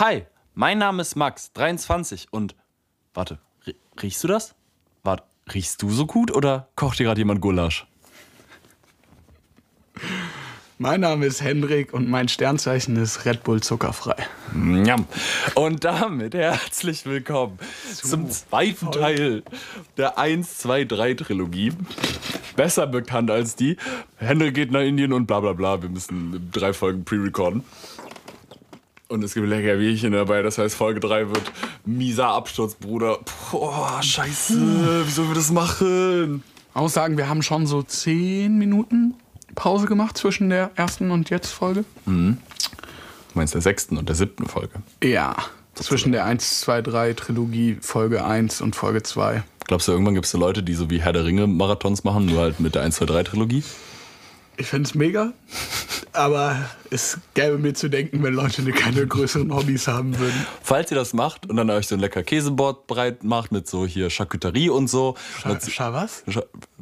Hi, mein Name ist Max, 23 und. Warte, riechst du das? Warte, riechst du so gut oder kocht dir gerade jemand Gulasch? Mein Name ist Hendrik und mein Sternzeichen ist Red Bull zuckerfrei. Und damit herzlich willkommen zum zweiten Teil der 1, 2, 3 Trilogie. Besser bekannt als die. Hendrik geht nach Indien und bla bla bla. Wir müssen drei Folgen pre-recorden. Und es gibt lecker Bierchen dabei, das heißt Folge 3 wird mieser Absturz, Bruder. Boah, scheiße, wie sollen wir das machen? Aussagen, wir haben schon so 10 Minuten Pause gemacht zwischen der ersten und jetzt Folge. Du meinst der sechsten und der siebten Folge. Ja, zwischen der 1, 2, 3 Trilogie Folge 1 und Folge 2. Glaubst du, irgendwann gibt es so Leute, die so wie Herr der Ringe Marathons machen, nur halt mit der 1, 2, 3 Trilogie? Ich finde es mega, aber es gäbe mir zu denken, wenn Leute keine größeren Hobbys haben würden. Falls ihr das macht und dann euch so ein lecker Käseboard breit macht mit so hier Charcuterie und so. Scha, was?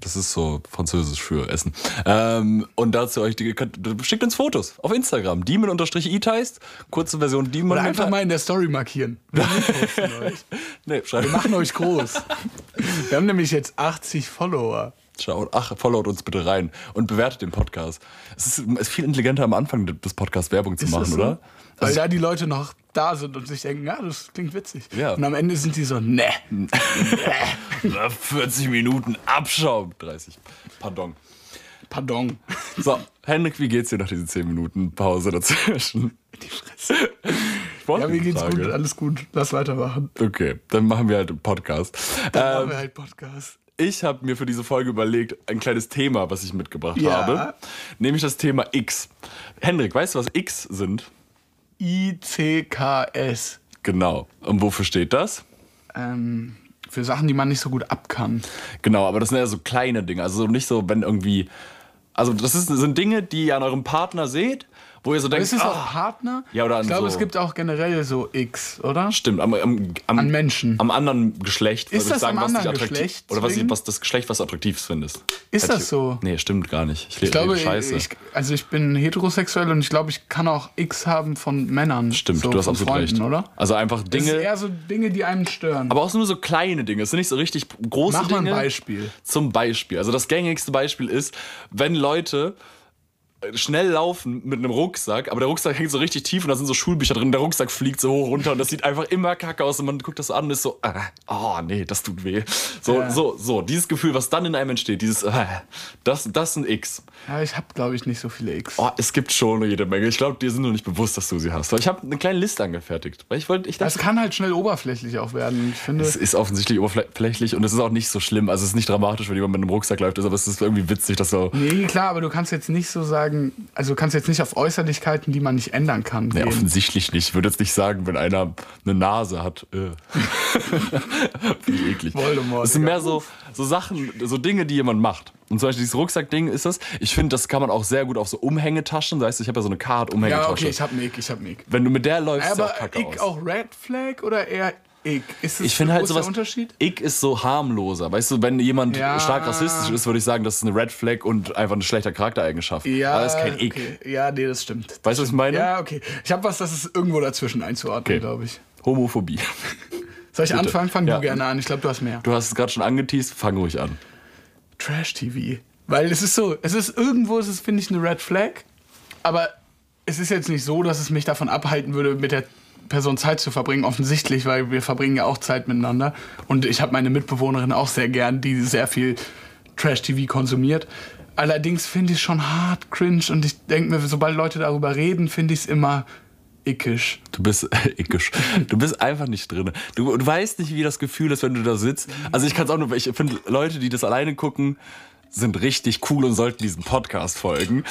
Das ist so französisch für Essen. Ähm, und dazu euch die, könnt, schickt uns Fotos auf Instagram. Demon-E-Teist. Kurze Version Demon. Oder einfach mal in der Story markieren. Wir euch. Nee. Wir machen euch groß. Wir haben nämlich jetzt 80 Follower. Schaut, ach, followt uns bitte rein und bewertet den Podcast. Es ist, ist viel intelligenter am Anfang des Podcasts Werbung zu Ist machen, so? oder? Weil da die Leute noch da sind und sich denken, ja, das klingt witzig. Ja. Und am Ende sind die so, ne. Na, 40 Minuten Abschaum. 30. Pardon. Pardon. So, Henrik, wie geht's dir nach diesen 10 Minuten Pause dazwischen? Die Fresse. Ja, mir geht's Frage. gut, alles gut. Lass weitermachen. Okay, dann machen wir halt einen Podcast. Dann machen Ähm, wir halt Podcast. Ich habe mir für diese Folge überlegt, ein kleines Thema, was ich mitgebracht Ja. habe. Nämlich das Thema X. Henrik, weißt du, was X sind? ICKS. Genau. Und wofür steht das? Ähm, für Sachen, die man nicht so gut ab kann. Genau, aber das sind ja so kleine Dinge. Also so nicht so, wenn irgendwie. Also, das ist, sind Dinge, die ihr an eurem Partner seht, wo ihr so denkt. Ist es ah, auch Partner? Ja, oder an Ich glaube, so- es gibt auch generell so X, oder? Stimmt, am, am, am, An Menschen. Am anderen Geschlecht. Ist das am was dich anderen attraktiv- Geschlecht Oder was, was das Geschlecht, was du attraktiv findest. Ist Hätte das ich- so? Nee, stimmt gar nicht. Ich, Ich glaube, Scheiße. ich, also ich bin heterosexuell und ich glaube, ich kann auch X haben von Männern. Stimmt, so du hast absolut Freunden, recht. oder? Also einfach Das ist Dinge. eher so Dinge, die einen stören. Aber auch nur so kleine Dinge. Es sind nicht so richtig große Mach mal ein Dinge. Beispiel. Zum Beispiel. Also das gängigste Beispiel ist, wenn Leute schnell laufen mit einem Rucksack, aber der Rucksack hängt so richtig tief und da sind so Schulbücher drin, der Rucksack fliegt so hoch runter und das sieht einfach immer kacke aus und man guckt das an und ist so, ah, oh nee, das tut weh. So, Ja. so, so, dieses Gefühl, was dann in einem entsteht, dieses, ah, das, das ist ein X. ja, ich habe, glaube ich, nicht so viele X. Oh, es gibt schon jede Menge. Ich glaube, dir sind nur nicht bewusst, dass du sie hast. Ich habe eine kleine Liste angefertigt. Weil ich wollte, ich Das dachte, kann halt schnell oberflächlich auch werden. Ich finde, es ist offensichtlich oberflächlich und es ist auch nicht so schlimm. Also es ist nicht dramatisch, wenn jemand mit einem Rucksack läuft, aber es ist irgendwie witzig, dass so. nee, klar, aber du kannst jetzt nicht so sagen, also du kannst jetzt nicht auf Äußerlichkeiten, die man nicht ändern kann, Nee, gehen. offensichtlich nicht. Ich würde jetzt nicht sagen, wenn einer eine Nase hat. Äh. Finde ich eklig. Voldemort, Das sind mehr so, so Sachen, so Dinge, die jemand macht. Und zum Beispiel dieses Rucksackding ist das. Ich finde, das kann man auch sehr gut auf so Umhängetaschen. Das heißt, ich habe ja so eine Ja, Card-Umhängetasche. okay, ich habe einen Ick, ich habe einen Ick. Wenn du mit der läufst, Aber auch kacke Ick aus. auch Red Flag oder eher Ick? Ist das Ich finde halt sowas. Unterschied? Ich ist so harmloser. Weißt du, wenn jemand Ja. stark rassistisch ist, würde ich sagen, das ist eine Red Flag und einfach eine schlechte Charaktereigenschaft. Ja, Aber das ist kein Ich. okay. Ja, nee, das stimmt. Das Weißt du, was ich meine? Ja, okay. Ich habe was, das ist irgendwo dazwischen einzuordnen, Okay. glaube ich. Homophobie. Soll ich anfangen? Fang Ja. du gerne an. Ich glaube, du hast mehr. Du hast es gerade schon angeteased, fang ruhig an. Trash-TV. Weil es ist so, es ist irgendwo, ist es, finde ich, eine Red Flag. Aber es ist jetzt nicht so, dass es mich davon abhalten würde, mit der Person Zeit zu verbringen. Offensichtlich, weil wir verbringen ja auch Zeit miteinander. Und ich habe meine Mitbewohnerin auch sehr gern, die sehr viel Trash-TV konsumiert. Allerdings finde ich es schon hart cringe und ich denke mir, sobald Leute darüber reden, finde ich es immer ickisch. Du bist ickisch. Du bist einfach nicht drin. Du, du weißt nicht, wie das Gefühl ist, wenn du da sitzt. Also ich kann es auch nur, ich finde, Leute, die das alleine gucken, sind richtig cool und sollten diesem Podcast folgen.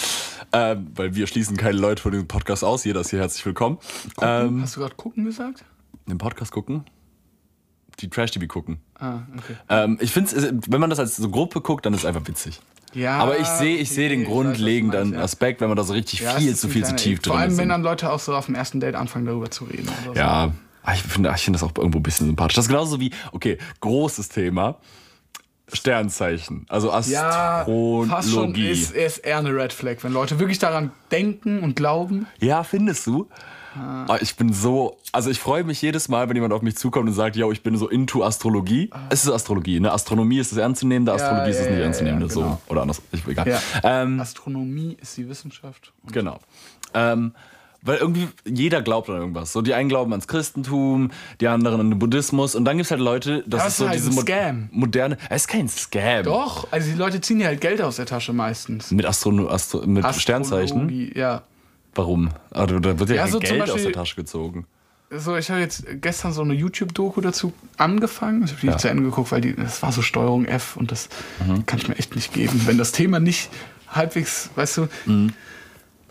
Ähm, weil wir schließen keine Leute von diesem Podcast aus. Jeder ist hier herzlich willkommen. Ähm, Hast du gerade gucken gesagt? den Podcast gucken? Die Trash-TV gucken. Ah, okay. Ähm, ich finde, wenn man das als so Gruppe guckt, dann ist es einfach witzig. Ja, Aber ich sehe ich okay, den ich weiß, grundlegenden ja. Aspekt, wenn man da so richtig Ja, viel es ist zu viel zu tief drin Vor allem, ist. wenn dann Leute auch so auf dem ersten Date anfangen, darüber zu reden. So. Ja, ah, ich finde ich finde das auch irgendwo ein bisschen sympathisch. Das ist genauso wie, okay, großes Thema. Sternzeichen, also Ja, Astrologie. fast schon ist, ist eher eine Red Flag, wenn Leute wirklich daran denken und glauben. Ja, findest du? Ah, Ich bin so, also ich freue mich jedes Mal, wenn jemand auf mich zukommt und sagt, yo, ich bin so into Astrologie. Es ist Astrologie, ne? Astronomie ist das Ernstzunehmende, Astrologie ist das ja, nicht ja, Ernstzunehmende, ja, genau. so. Oder anders, ich, egal. Ja. Ähm, Astronomie ist die Wissenschaft. Genau. Ähm, weil irgendwie jeder glaubt an irgendwas. So, die einen glauben ans Christentum, die anderen an den Buddhismus. Und dann gibt es halt Leute, das Ja, ist so halt diese Scam. moderne. Es ist kein Scam. Doch, also die Leute ziehen ja halt Geld aus der Tasche meistens. Mit, Astrono Astro mit Sternzeichen. Ja. Warum? Also, da wird ja, Ja, so Geld aus Beispiel- der Tasche gezogen. So, ich habe jetzt gestern so eine YouTube-Doku dazu angefangen. Ich habe die Ja. nicht zu Ende geguckt, weil die, das war so Steuerung F und das Mhm. kann ich mir echt nicht geben. Wenn das Thema nicht halbwegs, weißt du, Mhm.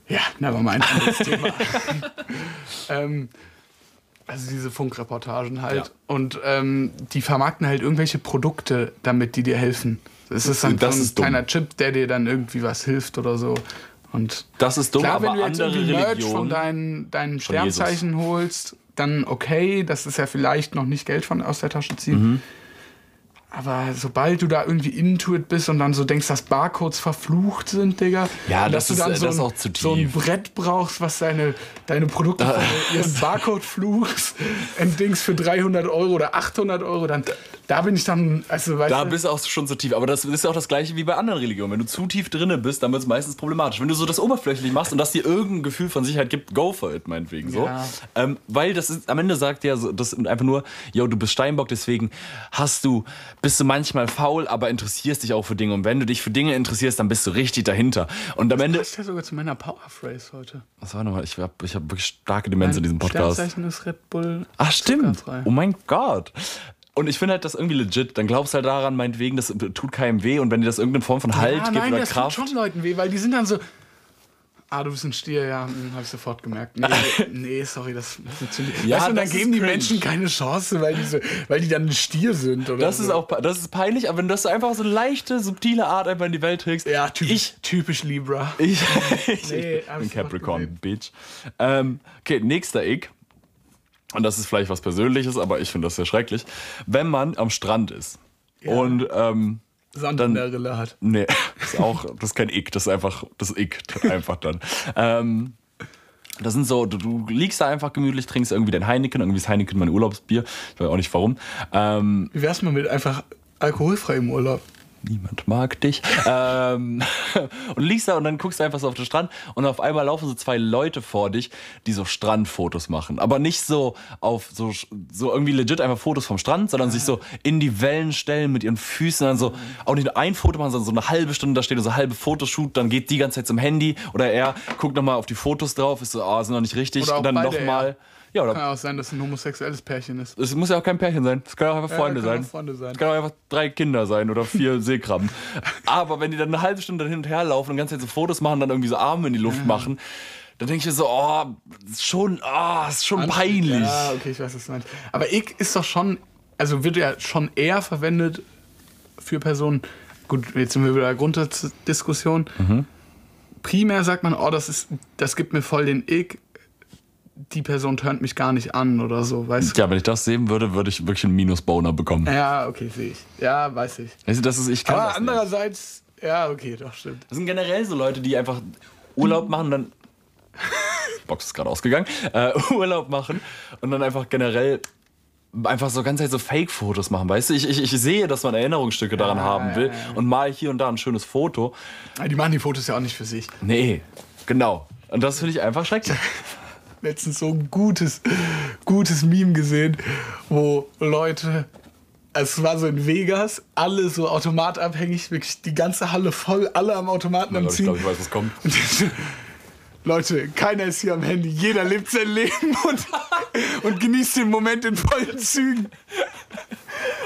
Ja, never mind, anderes Thema. ähm, also diese Funkreportagen halt. Ja. Und ähm, die vermarkten halt irgendwelche Produkte, damit die dir helfen. Es ist dann Das ein ist dumm. kleiner Chip, der dir dann irgendwie was hilft oder so. Und Das ist dumm, Klar, aber wenn du jetzt irgendwie Merch Religionen. von deinen, Jesus. Sternzeichen holst, dann okay, das ist ja vielleicht noch nicht Geld von aus der Tasche ziehen. Mhm. Aber sobald du da irgendwie into it bist und dann so denkst, dass Barcodes verflucht sind, Digga. Ja, das dass du ist- dann äh, so, das ein, auch zu so ein tief. Brett brauchst, was deine, deine Produkte von ihren Barcode-Fluchs entdings für 300 Euro oder 800 Euro, dann da bin ich dann, also weißt Da du, bist du auch schon zu tief. Aber das ist ja auch das Gleiche wie bei anderen Religionen. Wenn du zu tief drinne bist, dann wird es meistens problematisch. Wenn du so das oberflächlich machst und das dir irgendein Gefühl von Sicherheit gibt, go for it, meinetwegen. So. Ja. Ähm, weil das ist, am Ende sagt ja so, das ist einfach nur, yo, du bist Steinbock, deswegen hast du, bist du manchmal faul, aber interessierst dich auch für Dinge. Und wenn du dich für Dinge interessierst, dann bist du richtig dahinter. Und am Ende. das ist ja sogar zu meiner Powerphrase heute. Was war nochmal? Ich habe ich hab wirklich starke Demenz in diesem Podcast. Sternzeichen ist Red Bull. Ach, stimmt. zuckerfrei. Oh mein Gott. Und ich finde halt das irgendwie legit. Dann glaubst du halt daran, meinetwegen, das tut keinem weh. Und wenn dir das irgendeine Form von Halt ja, gibt nein, oder das Kraft. tut schon Leuten weh, weil die sind dann so. Ah, du bist ein Stier, ja, hm, hab ich sofort gemerkt. Nee, nee sorry, das funktioniert. Ja, weißt du, und dann geben die cringe. Menschen keine Chance, weil, diese, weil die dann ein Stier sind. Oder Das so. ist auch das ist peinlich, aber wenn du das so einfach so eine leichte, subtile Art einfach in die Welt trägst. Ja, typisch, Ich, typisch Libra. ich, ich, Nee, ich bin Capricorn. Bitch. Ähm, okay, nächster Ick. Und das ist vielleicht was Persönliches, aber ich finde das sehr schrecklich. Wenn man am Strand ist und ähm, Sand dann- in der Rille hat. Nee, das ist auch, das ist kein Ick, das ist einfach, das ickt einfach dann. Ähm, das sind so, du, du liegst da einfach gemütlich, trinkst irgendwie dein Heineken, irgendwie ist Heineken mein Urlaubsbier, ich weiß auch nicht warum. Ähm, Wie wär's mal mit einfach alkoholfrei im Urlaub? Niemand mag dich. ähm, und liegst da und dann guckst du einfach so auf den Strand und auf einmal laufen so zwei Leute vor dich, die so Strandfotos machen. Aber nicht so auf so, so irgendwie legit einfach Fotos vom Strand, sondern sich so in die Wellen stellen mit ihren Füßen. Dann so auch nicht nur ein Foto machen, sondern so eine halbe Stunde da steht so eine halbe Fotoshoot, dann geht die ganze Zeit zum Handy oder er guckt nochmal auf die Fotos drauf, ist so, ah, sind noch nicht richtig. Und dann nochmal. Ja, oder Kann auch sein, dass es ein homosexuelles Pärchen ist. es muss ja auch kein Pärchen sein. Es können auch einfach Freunde kann sein. auch Freunde sein. Es können auch einfach drei Kinder sein oder vier Seekrabben. Aber wenn die dann eine halbe Stunde hin und her laufen und die ganze Zeit so Fotos machen, dann irgendwie so Arme in die Luft machen, dann denke ich mir so, oh, ist schon, oh, ist schon peinlich. Ja, okay, ich weiß, was du meinst. Aber ich ist doch schon, also wird ja schon eher verwendet für Personen. Gut, jetzt sind wir wieder Grundsatzdiskussion. Mhm. Primär sagt man, oh, das ist, das gibt mir voll den Ick. Die Person turnt mich gar nicht an oder so, weißt du? Ja, wenn ich das sehen würde, würde ich wirklich einen Minus-Boner bekommen. Ja, okay, sehe ich. Ja, weiß ich. Weißt du, das ist, ich kann Aber das nicht. andererseits, ja, okay, doch, stimmt. Das sind generell so Leute, die einfach Urlaub machen und dann. Box ist gerade ausgegangen. Äh, Urlaub machen und dann einfach generell einfach so ganz Zeit so Fake-Fotos machen, weißt du? Ich, ich, ich sehe, dass man Erinnerungsstücke daran haben will und mal hier und da ein schönes Foto. Die machen die Fotos ja auch nicht für sich. Nee, genau. Und das finde ich einfach schrecklich. letztens so ein gutes, gutes Meme gesehen, wo Leute, es war so in Vegas, alle so automatabhängig, wirklich die ganze Halle voll, alle am Automaten am ich Ziehen. glaube, ich weiß, was kommt. Leute, keiner ist hier am Handy, jeder lebt sein Leben und, und genießt den Moment in vollen Zügen.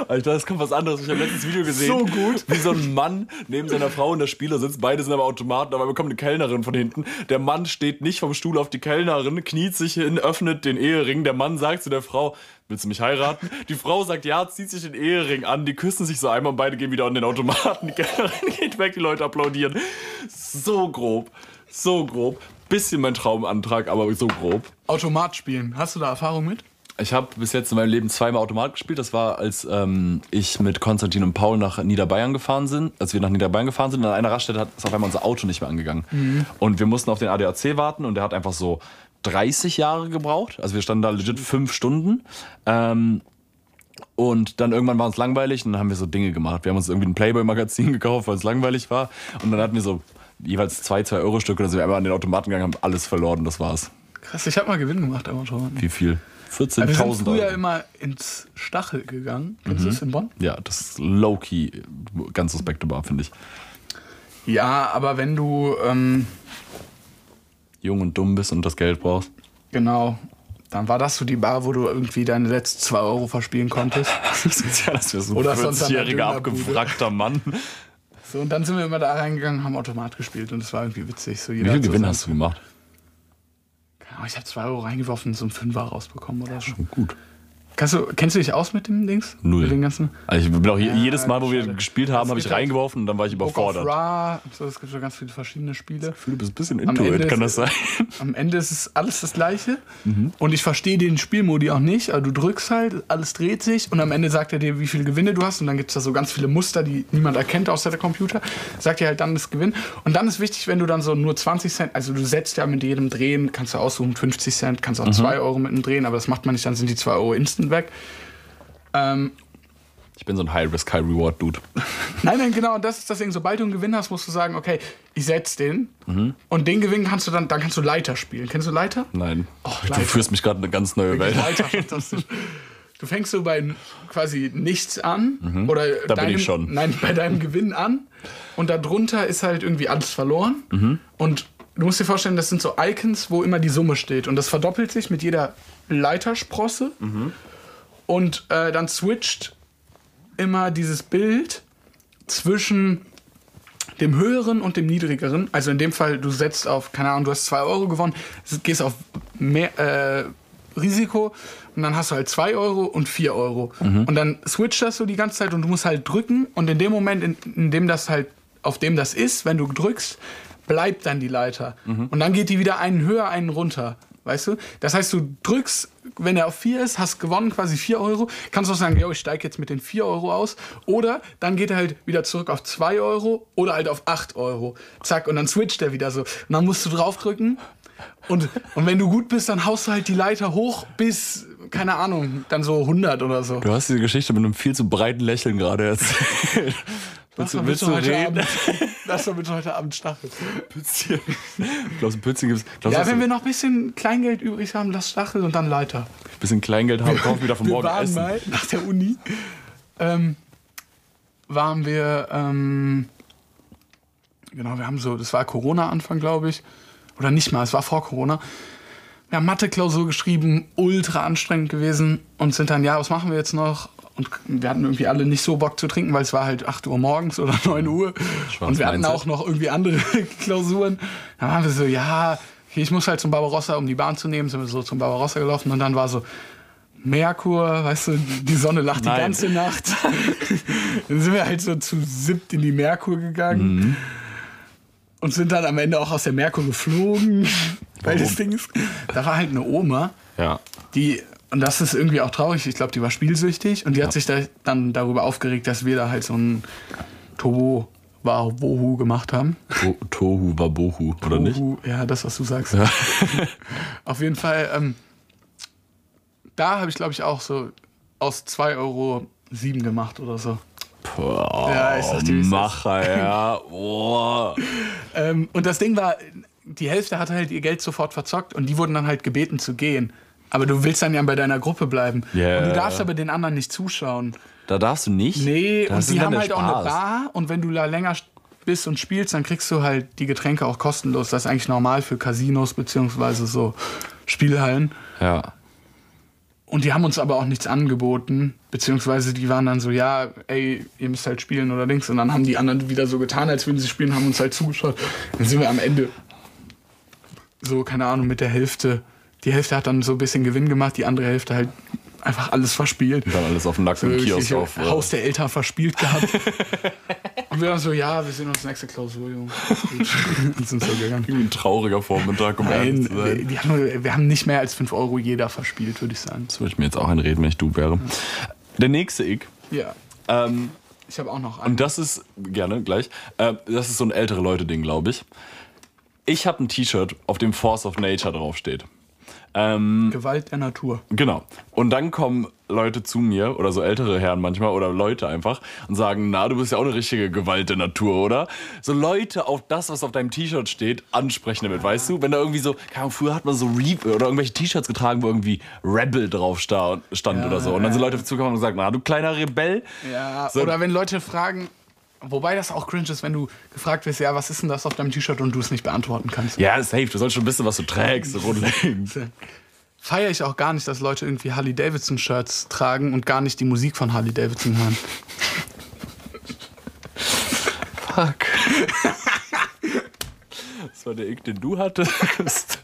Alter, das kommt was anderes. Ich habe letztes Video gesehen, So gut. wie so ein Mann neben seiner Frau in der Spieler sitzt. Beide sind am Automaten, aber bekommt eine Kellnerin von hinten. Der Mann steht nicht vom Stuhl auf die Kellnerin, kniet sich hin, öffnet den Ehering. Der Mann sagt zu der Frau, willst du mich heiraten? Die Frau sagt ja, zieht sich den Ehering an. Die küssen sich so einmal und beide gehen wieder an den Automaten. Die Kellnerin geht weg, die Leute applaudieren. So grob, so grob. Bisschen mein Traumantrag, aber so grob. Automat spielen, hast du da Erfahrung mit? Ich habe bis jetzt in meinem Leben zweimal Automat gespielt. Das war, als ähm, ich mit Konstantin und Paul nach Niederbayern gefahren sind. Als wir nach Niederbayern gefahren sind, an einer Raststätte hat, ist auf einmal unser Auto nicht mehr angegangen. Und wir mussten auf den ADAC warten und der hat einfach so 30 Jahre gebraucht. Also wir standen da legit fünf Stunden. Ähm, und dann irgendwann war es langweilig und dann haben wir so Dinge gemacht. Wir haben uns irgendwie ein Playboy-Magazin gekauft, weil es langweilig war. Und dann hatten wir so jeweils zwei, zwei Euro Stück oder so. Wir einfach an den Automaten gegangen, haben alles verloren. Das war's. Krass, ich habe mal Gewinn gemacht am Automaten. Wie viel? Wir sind 14.000 früher Euro. immer ins Stachel gegangen. Kennst du das in Bonn? Ja, das ist low-key ganz suspekte Bar, finde ich. Ja, aber wenn du, ähm, Jung und dumm bist und das Geld brauchst. genau, dann war das so die Bar, wo du irgendwie deine letzten 2 Euro verspielen konntest. Das ist ja, das wäre so ein Oder sonst an der 40-jähriger Dönerbude. abgewrackter Mann. So, und dann sind wir immer da reingegangen, haben Automat gespielt und es war irgendwie witzig. So, Wie viel Gewinn hast du gemacht? Genau, ich habe 2 Euro reingeworfen und so einen Fünfer rausbekommen oder so. Gut. Kannst du, kennst du dich aus mit dem Dings? Null. Mit den ganzen Also ich bin auch Ja, jedes Mal, wo wir schade. gespielt haben, habe ich halt reingeworfen und dann war ich Book of überfordert. Ra. So, es gibt so ganz viele verschiedene Spiele. Du bist ein bisschen Intuit, kann das sein? Am Ende ist es alles das Gleiche. Mhm. Und ich verstehe den Spielmodi auch nicht. Also du drückst halt, alles dreht sich und am Ende sagt er dir, wie viele Gewinne du hast. Und dann gibt es da so ganz viele Muster, die niemand erkennt außer der Computer. Sagt dir halt dann das Gewinn. Und dann ist wichtig, wenn du dann so nur 20 Cent, also du setzt ja mit jedem Drehen, kannst du aussuchen, 50 Cent, kannst auch Mhm. 2 Euro mit dem Drehen, aber das macht man nicht, dann sind die 2 Euro instant weg. Ähm, Ich bin so ein High-Risk, High-Reward-Dude. Nein, nein, genau, und das ist das Ding. Sobald du einen Gewinn hast, musst du sagen, okay, ich setz den. Mhm. Und den Gewinn kannst du dann, dann kannst du Leiter spielen. Kennst du Leiter? Nein. du Leiter. führst mich gerade in eine ganz neue Welt. Leiter, fantastisch. Du fängst so bei quasi nichts an. Oder Mhm. Da bin deinem, ich schon. Nein, bei deinem Gewinn an. Und darunter ist halt irgendwie alles verloren. Mhm. Und du musst dir vorstellen, das sind so Icons, wo immer die Summe steht. Und das verdoppelt sich mit jeder Leitersprosse. Mhm. Und äh, dann switcht immer dieses Bild zwischen dem höheren und dem niedrigeren. Also in dem Fall, du setzt auf, keine Ahnung, du hast 2 Euro gewonnen, gehst auf mehr äh, Risiko und dann hast du halt 2 Euro und 4 Euro. Und dann switcht das so die ganze Zeit und du musst halt drücken und in dem Moment, in, in dem das halt, auf dem das ist, wenn du drückst, bleibt dann die Leiter. Und dann geht die wieder einen höher, einen runter. Weißt du? Das heißt, du drückst, wenn er auf 4 ist, hast gewonnen quasi 4 Euro. Kannst auch sagen, yo, ich steige jetzt mit den 4 Euro aus. Oder dann geht er halt wieder zurück auf 2 Euro oder halt auf 8 Euro. Zack, und dann switcht er wieder so. Und dann musst du draufdrücken. Und, und wenn du gut bist, dann haust du halt die Leiter hoch bis, keine Ahnung, dann so 100 oder so. Du hast diese Geschichte mit einem viel zu breiten Lächeln gerade erzählt. Willst du, willst du heute reden? Abend, lass doch bitte heute Abend Stachel. Pützchen. Glaubst du, Pützchen gibt's? Glaubst Ja, du, wenn wir noch ein bisschen Kleingeld übrig haben, lass Stachel und dann Leiter. ein bisschen Kleingeld haben, kaufen wieder von Wir morgen waren Essen. mal nach der Uni, ähm, waren wir, ähm, genau, wir haben so, das war Corona-Anfang, glaube ich, oder nicht mal, es war vor Corona. Wir haben Mathe-Klausur geschrieben, ultra anstrengend gewesen und sind dann, ja, was machen wir jetzt noch? Und wir hatten irgendwie alle nicht so Bock zu trinken, weil es war halt 8 Uhr morgens oder 9 Uhr. Und wir hatten auch noch irgendwie andere Klausuren. Dann waren wir so, ja, ich muss halt zum Barbarossa, um die Bahn zu nehmen, sind wir so zum Barbarossa gelaufen und dann war so, Merkur, weißt du, die Sonne lacht die Nein. ganze Nacht. dann sind wir halt so zu siebt in die Merkur gegangen Mhm. und sind dann am Ende auch aus der Merkur geflogen. Weil das Ding ist, da war halt eine Oma, Ja. die, und das ist irgendwie auch traurig, ich glaube, die war spielsüchtig und die hat sich da dann darüber aufgeregt, dass wir da halt so ein Tobo war Wohu gemacht haben. To Tohu Wabohu, oder nicht? Ja, das, was du sagst. Auf jeden Fall, ähm, da habe ich, glaube ich, auch so aus 2 Euro 7 gemacht oder so. Boah, Ja, ich sag dir. Macher, ja. Boah. Ähm, und das Ding war, die Hälfte hat halt ihr Geld sofort verzockt und die wurden dann halt gebeten zu gehen. Aber du willst dann ja bei deiner Gruppe bleiben. Ja. Und du darfst aber den anderen nicht zuschauen. Da darfst du nicht? Nee, das und die haben halt auch eine Spaß. Bar und wenn du da länger bist und spielst, dann kriegst du halt die Getränke auch kostenlos. Das ist eigentlich normal für Casinos beziehungsweise so Spielhallen. Ja. Und die haben uns aber auch nichts angeboten, beziehungsweise die waren dann so, ja, ey, ihr müsst halt spielen oder links. Und dann haben die anderen wieder so getan, als würden sie spielen, haben uns halt zugeschaut. Dann sind wir am Ende so, keine Ahnung, mit der Hälfte. Die Hälfte hat dann so ein bisschen Gewinn gemacht, die andere Hälfte halt einfach alles verspielt. Dann alles auf dem Nacken im Kiosk auf. äh, Haus der Eltern verspielt gehabt. Und wir waren so, ja, wir sehen uns nächste Klausur, Junge. Und sind so gegangen. Irgendwie ein trauriger Vormittag, um ehrlich Nein, zu sein. wir, haben, wir haben nicht mehr als 5 Euro jeder verspielt, würde ich sagen. Das würde ich mir jetzt auch einreden, wenn ich du wäre. Der nächste Ick. Ja. Ähm, Ich habe auch noch einen. und das ist, gerne, gleich. Äh, das ist so ein ältere Leute-Ding, glaube ich. Ich habe ein T-Shirt, auf dem Force of Nature draufsteht. Ähm, Gewalt der Natur. Genau. Und dann kommen Leute zu mir, oder so ältere Herren manchmal, oder Leute einfach, und sagen, na, du bist ja auch eine richtige Gewalt der Natur, oder? So Leute auf das, was auf deinem T-Shirt steht, ansprechen damit, weißt du? Wenn da irgendwie so, keine Ahnung, früher hat man so Reap oder irgendwelche T-Shirts getragen, wo irgendwie Rebel drauf sta- stand oder so. Und dann sind Leute zugekommen und gesagt, na, du kleiner Rebell. Ja, So- oder wenn Leute fragen, wobei das auch cringe ist, wenn du gefragt wirst, ja, was ist denn das auf deinem T-Shirt und du es nicht beantworten kannst. Ja, safe, du sollst schon wissen, was du trägst. Feiere ich auch gar nicht, dass Leute irgendwie Harley Davidson Shirts tragen und gar nicht die Musik von Harley Davidson hören. Fuck. Das war der Ick, den du hattest.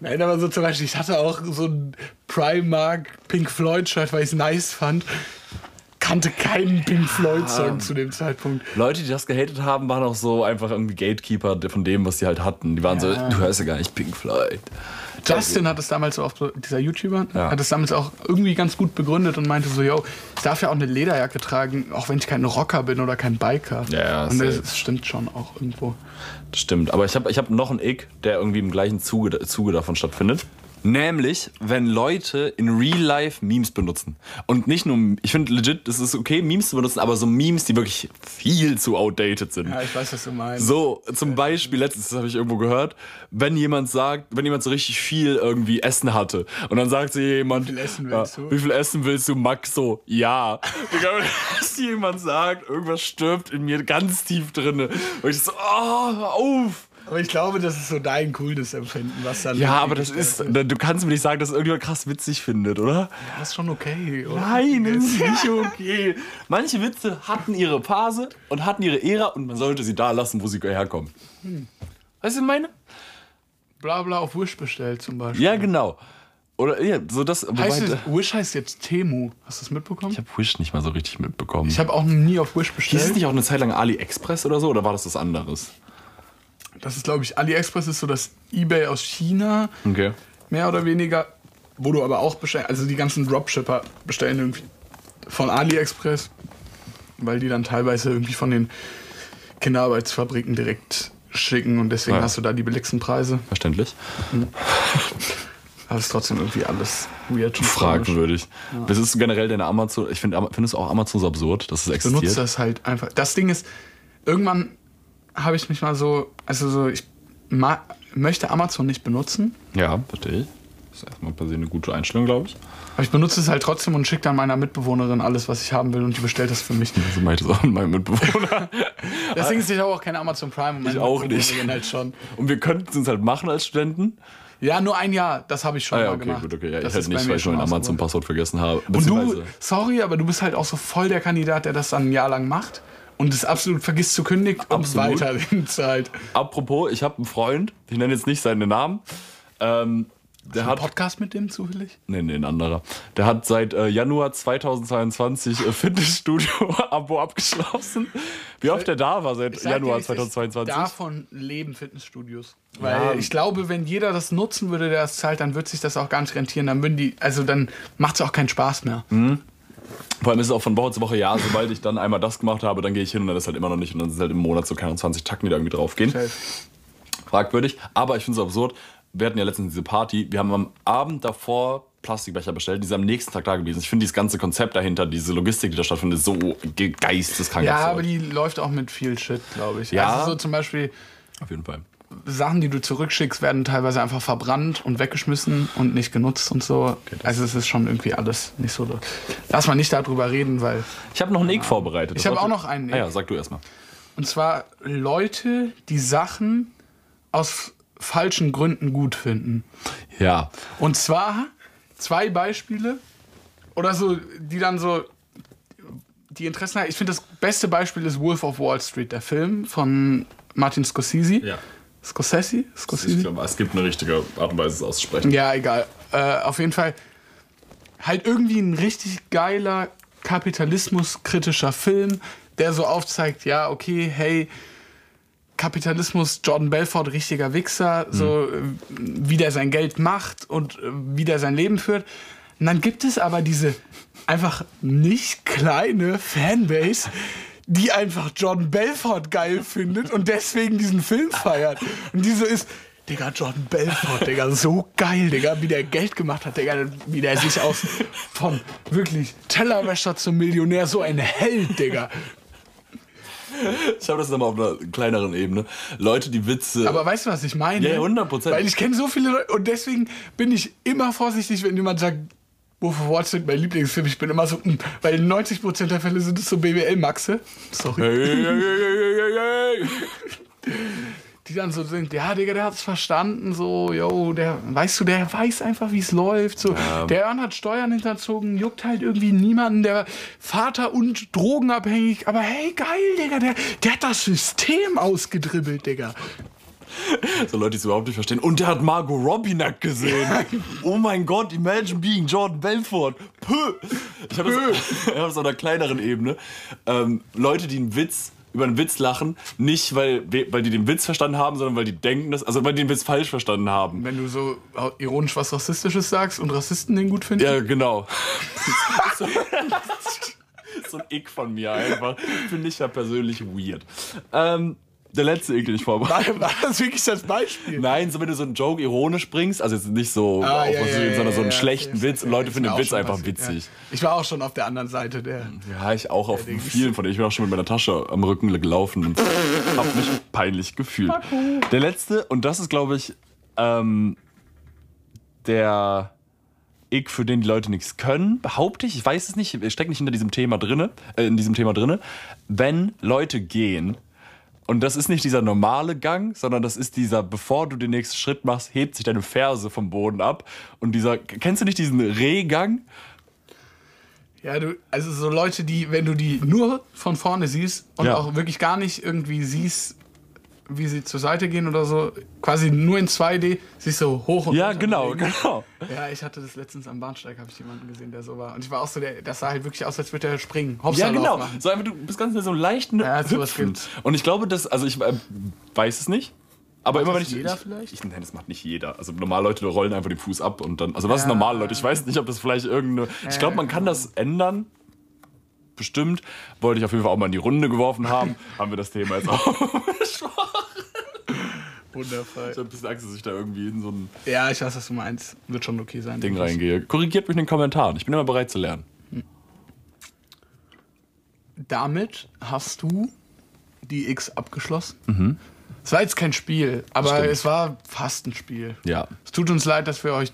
Nein, aber so zum Beispiel, ich hatte auch so ein Primark Pink Floyd Shirt, weil ich es nice fand. Kannte keinen Pink Floyd Song zu dem Zeitpunkt. Leute, die das gehatet haben, waren auch so einfach irgendwie Gatekeeper von dem, was sie halt hatten. Die waren so, du hörst ja gar nicht Pink Floyd. Justin hat es damals so so, dieser YouTuber, Ja. hat es damals auch irgendwie ganz gut begründet und meinte so, yo, ich darf ja auch eine Lederjacke tragen, auch wenn ich kein Rocker bin oder kein Biker. Ja, ja, und das, das stimmt schon auch irgendwo. Das stimmt. Aber ich habe ich hab noch einen Ick, der irgendwie im gleichen Zuge, Zuge davon stattfindet. Nämlich, wenn Leute in Real Life Memes benutzen. Und nicht nur, ich finde legit, es ist okay, Memes zu benutzen, aber so Memes, die wirklich viel zu outdated sind. Ja, ich weiß, was du meinst. So, zum Beispiel, letztens habe ich irgendwo gehört, wenn jemand sagt, wenn jemand so richtig viel irgendwie Essen hatte und dann sagt sie jemand, Wie viel Essen willst du? Wie viel Essen willst du, Max? So, ja. Digga, wenn jemand sagt, irgendwas stirbt in mir ganz tief drinne. Und ich so, oh, hör auf. Aber ich glaube, das ist so dein Coolness-Empfinden, was dann. Ja, aber das ist, du kannst mir nicht sagen, dass irgendjemand krass witzig findet, oder? Das ist schon okay, oder? Nein, das ist nicht okay. Manche Witze hatten ihre Phase und hatten ihre Ära und man sollte sie da lassen, wo sie herkommen. Weißt du, meine? Bla bla auf Wish bestellt zum Beispiel. Ja, genau. Oder ja, so das. Heißt es, Wish heißt jetzt Temu. Hast du das mitbekommen? ich habe Wish nicht mal so richtig mitbekommen. Ich habe auch nie auf Wish Hieß bestellt. es nicht auch eine Zeit lang AliExpress oder so? Oder war das was anderes? Das ist, glaube ich, AliExpress ist so das Ebay aus China, Okay. mehr oder weniger. Wo du aber auch bestellst, also die ganzen Dropshipper bestellen irgendwie von AliExpress, weil die dann teilweise irgendwie von den Kinderarbeitsfabriken direkt schicken und deswegen Ja. hast du da die billigsten Preise. Verständlich. Aber es ist trotzdem irgendwie alles weird und. Fragwürdig. Das ist generell deine Amazon. Ich finde, du auch Amazon so absurd, dass es Ich benutze existiert? das halt einfach. Das Ding ist, irgendwann habe ich mich mal so, also so, ich ma möchte Amazon nicht benutzen, Ja, verstehe ich. Das ist erstmal per se eine gute Einstellung, glaube ich. aber ich benutze es halt trotzdem und schicke dann meiner Mitbewohnerin alles, was ich haben will und die bestellt das für mich. So mache ich das auch mit meinem Mitbewohner. Deswegen ist ich auch kein Amazon Prime und meine Ich auch nicht. Halt schon. Und wir könnten es halt machen als Studenten. Ja, nur ein Jahr, das habe ich schon Ah ja, mal okay, gemacht. gut, okay. Ja, Das ich halt nicht, weil ich schon ein ausgebaut. Amazon-Passwort vergessen habe. Und du, sorry, aber du bist halt auch so voll der Kandidat, der das dann ein Jahr lang macht und es absolut vergisst zu kündigen und Absolut. weiter in Zeit. Apropos, ich habe einen Freund, ich nenne jetzt nicht seinen Namen. Ähm, der hat. Podcast mit dem zufällig? Nee, nee, ein anderer. Der hat seit äh, Januar 2022 äh, Fitnessstudio-Abo abgeschlossen. Wie oft der da war seit Januar wie es ist, 2022? Davon leben Fitnessstudios. Weil Ja. ich glaube, wenn jeder das nutzen würde, der das zahlt, dann wird sich das auch gar nicht rentieren. Dann würden die, also dann macht es auch keinen Spaß mehr. Vor allem ist es auch von Woche zu Woche, ja, sobald ich dann einmal das gemacht habe, dann gehe ich hin und dann ist halt immer noch nicht. Und dann sind halt im Monat so keine 20 Tacken, die da irgendwie draufgehen. Fragwürdig. Aber ich finde es absurd. Wir hatten ja letztens diese Party. Wir haben am Abend davor Plastikbecher bestellt, die sind am nächsten Tag da gewesen. Ich finde dieses ganze Konzept dahinter, diese Logistik, die da stattfindet, so ge- geisteskrank. Ja, absurd. aber die läuft auch mit viel Shit, glaube ich. Ja. Also so zum Beispiel Auf jeden Fall. Sachen, die du zurückschickst, werden teilweise einfach verbrannt und weggeschmissen und nicht genutzt und so. das- also es ist schon irgendwie alles nicht so. Lass mal nicht darüber reden, weil. Ich habe noch einen Egg vorbereitet. Ich habe auch noch einen Ah Egg. ja, sag du erstmal. Und zwar Leute, die Sachen aus falschen Gründen gut finden. Ja. Und zwar zwei Beispiele oder so, die dann so die Interessen. Ich finde, das beste Beispiel ist Wolf of Wall Street, der Film von Martin Scorsese. Ja. Scorsese? Scorsese? Ich glaube, es gibt eine richtige Art und Weise, es auszusprechen. Ja, egal. Äh, auf jeden Fall halt irgendwie ein richtig geiler kapitalismuskritischer Film, der so aufzeigt, ja, okay, hey, Kapitalismus, Jordan Belfort, richtiger Wichser, so äh, wie der sein Geld macht und äh, wie der sein Leben führt. Und dann gibt es aber diese einfach nicht kleine Fanbase, die einfach Jordan Belfort geil findet und deswegen diesen Film feiert. Und diese ist, Digga, Jordan Belfort, Digga, so geil, Digga, wie der Geld gemacht hat, Digga, wie der sich aus von wirklich Tellerwäscher zum Millionär, so ein Held, Digga. Ich habe das nochmal auf einer kleineren Ebene. Leute, die Witze. Aber weißt du, was ich meine? Ja, 100%. Weil ich kenne so viele Leute und deswegen bin ich immer vorsichtig, wenn jemand sagt, Wolf of Wall Street, mein Lieblingsfilm, ich bin immer so, mm, weil 90% der Fälle sind es so BWL-Maxe. Sorry. hey, hey, hey, die dann so sind, ja, Digga, der hat's verstanden, so, yo, der, weißt du, der weiß einfach, wie es läuft, so. Der Ern hat Steuern hinterzogen, juckt halt irgendwie niemanden, der Vater und drogenabhängig, aber hey, geil, Digga, der, der hat das System ausgedribbelt, Digga. So Leute, die es überhaupt nicht verstehen. Und der hat Margot Robbie nackt gesehen. oh mein Gott, imagine being Jordan Belfort. Puh. Ich habe das, hab das auf einer kleineren Ebene. Ähm, Leute, die einen Witz über einen Witz lachen, nicht weil, weil die den Witz verstanden haben, sondern weil die denken, dass, also weil die den Witz falsch verstanden haben. Wenn du so ironisch was Rassistisches sagst und Rassisten den gut findest. Ja, genau. so, so ein Ick von mir einfach. Finde ich ja persönlich weird. Ähm, der letzte den ich vorbereitet War, war das wirklich das Beispiel? Nein, so wenn du so einen Joke ironisch bringst, also jetzt nicht so Ah, auf ja, was ja, ja, sondern so einen schlechten okay, Witz und Leute finden den Witz einfach passiert, witzig. Ich war auch schon auf der anderen Seite der. Ja, ich auch auf Dings. vielen von denen. Ich bin auch schon mit meiner Tasche am Rücken gelaufen und hab mich peinlich gefühlt. Der letzte, und das ist, glaube ich, ähm, der Ick, für den die Leute nichts können, behaupte ich. Ich weiß es nicht, ich stecke nicht hinter diesem Thema drinne, äh, in diesem Thema drinne. Wenn Leute gehen, und das ist nicht dieser normale Gang, sondern das ist dieser, bevor du den nächsten Schritt machst, hebt sich deine Ferse vom Boden ab. Und dieser, kennst du nicht diesen Rehgang? Ja, du, also so Leute, die, wenn du die nur von vorne siehst und Ja. auch wirklich gar nicht irgendwie siehst, wie sie zur Seite gehen oder so, quasi nur in 2D, siehst du hoch und Ja, genau, bewegen. genau. Ja, ich hatte das letztens am Bahnsteig, habe ich jemanden gesehen, der so war. Und ich war auch so, der, das sah halt wirklich aus, als würde er springen. Ja, Hopsalauf genau. machen. So einfach, du bist ganz in so einem leichten Ja, Hüpfen. Und ich glaube, dass, also ich äh, weiß es nicht. Aber immer wenn das ich. jeder ich, vielleicht? Ich, nein, das macht nicht jeder. Also normale Leute rollen einfach den Fuß ab und dann. Also was ist Ja. normale Leute? Ich weiß nicht, ob das vielleicht irgendeine. Ich glaube, man kann das ändern. Bestimmt. Wollte ich auf jeden Fall auch mal in die Runde geworfen haben. haben wir das Thema jetzt auch. Wundervoll. Ich habe ein bisschen Angst, dass ich da irgendwie in so ein Ja, ich weiß, was du meinst. Wird schon okay sein. Ding reingehe. Korrigiert mich in den Kommentaren. Ich bin immer bereit zu lernen. Damit hast du die X abgeschlossen. Es war jetzt kein Spiel, aber es war fast ein Spiel. Ja. Es tut uns leid, dass wir euch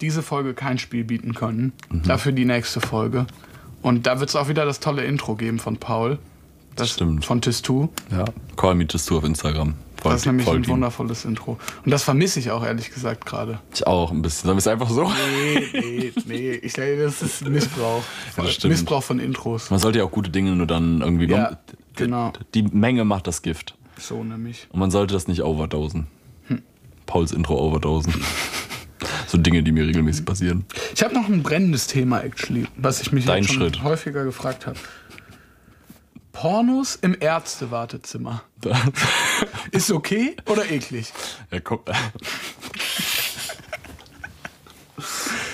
diese Folge kein Spiel bieten konnten. Dafür die nächste Folge. Und da wird es auch wieder das tolle Intro geben von Paul. Das Stimmt. Von Tistu. Ja. Call me just auf Instagram. Das ist nämlich ein wundervolles Intro. Und das vermisse ich auch ehrlich gesagt gerade. Ich auch ein bisschen. Wir es einfach so? Nee, nee, nee. Ich denke, das ist Missbrauch. Ja, das. Missbrauch von Intros. Man sollte ja auch gute Dinge nur dann irgendwie. Ja, man, genau. Die Menge macht das Gift. So nämlich. Und man sollte das nicht overdosen. Hm. Pauls Intro overdosen. so Dinge, die mir regelmäßig passieren. Ich habe noch ein brennendes Thema, actually, was ich mich Dein jetzt schon Schritt. häufiger gefragt habe. Pornos im Ärztewartezimmer. Ist okay oder eklig? ja, komm.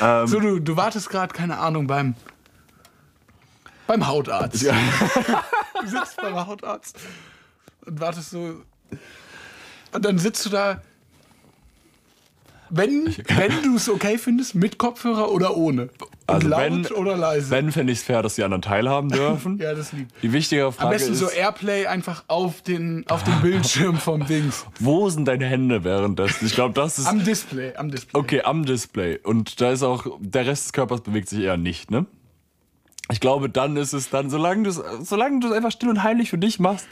So, du, du wartest gerade, keine Ahnung, beim, beim Hautarzt. Du sitzt beim Hautarzt und wartest so. Und dann sitzt du da. Wenn, wenn du es okay findest, mit Kopfhörer oder ohne. Also laut wenn- oder leise. Wenn fände ich es fair, dass die anderen teilhaben dürfen. ja, das lieb. Die wichtige Am Frage besten ist, so Airplay einfach auf den, auf den Bildschirm vom Dings. wo sind deine Hände währenddessen? Ich glaube, das ist... Am Display, am Display. Okay, am Display. Und da ist auch, der Rest des Körpers bewegt sich eher nicht, ne? Ich glaube, dann ist es dann, solange du es solange einfach still und heimlich für dich machst,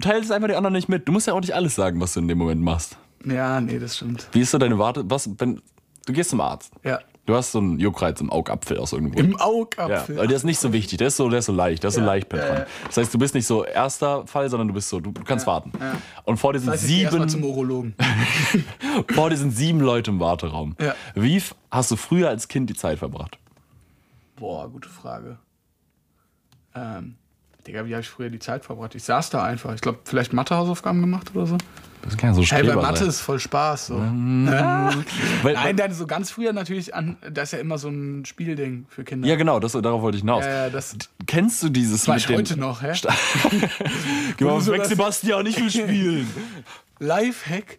teilst es einfach die anderen nicht mit. Du musst ja auch nicht alles sagen, was du in dem Moment machst. Ja, nee, das stimmt. Wie ist so deine Warte? Was, wenn du gehst zum Arzt? Ja. Du hast so einen Juckreiz im Augapfel aus irgendwo. Im ja, Augapfel. aber der ist nicht so wichtig, der ist so, der ist so leicht, der ist so Ja, leicht penetrant. Das heißt, du bist nicht so erster Fall, sondern du bist so, du, du kannst warten. Und vor dir sind Das heißt, ich sieben, zum Urologen. vor dir sind sieben Leute im Warteraum. Ja. Wie hast du früher als Kind die Zeit verbracht? Boah, gute Frage. Ähm, Digga, wie habe ich früher die Zeit verbracht? Ich saß da einfach. Ich glaube, vielleicht Mathehausaufgaben gemacht oder so. Das kann ja so Hey, bei Mathe sein. ist voll Spaß. So. Weil, Nein, dann so ganz früher natürlich an. Das ist ja immer so ein Spielding für Kinder. ja, genau, das, darauf wollte ich hinaus. Ja, das Kennst du dieses war mit ich heute noch, hä? Geh mal weg, Sebastian, ich will spielen. Lifehack.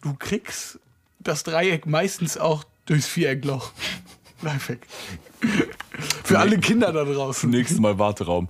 du kriegst das Dreieck meistens auch durchs Viereckloch. Lifehack. Für alle Kinder da draußen. Nächstes Mal Warteraum.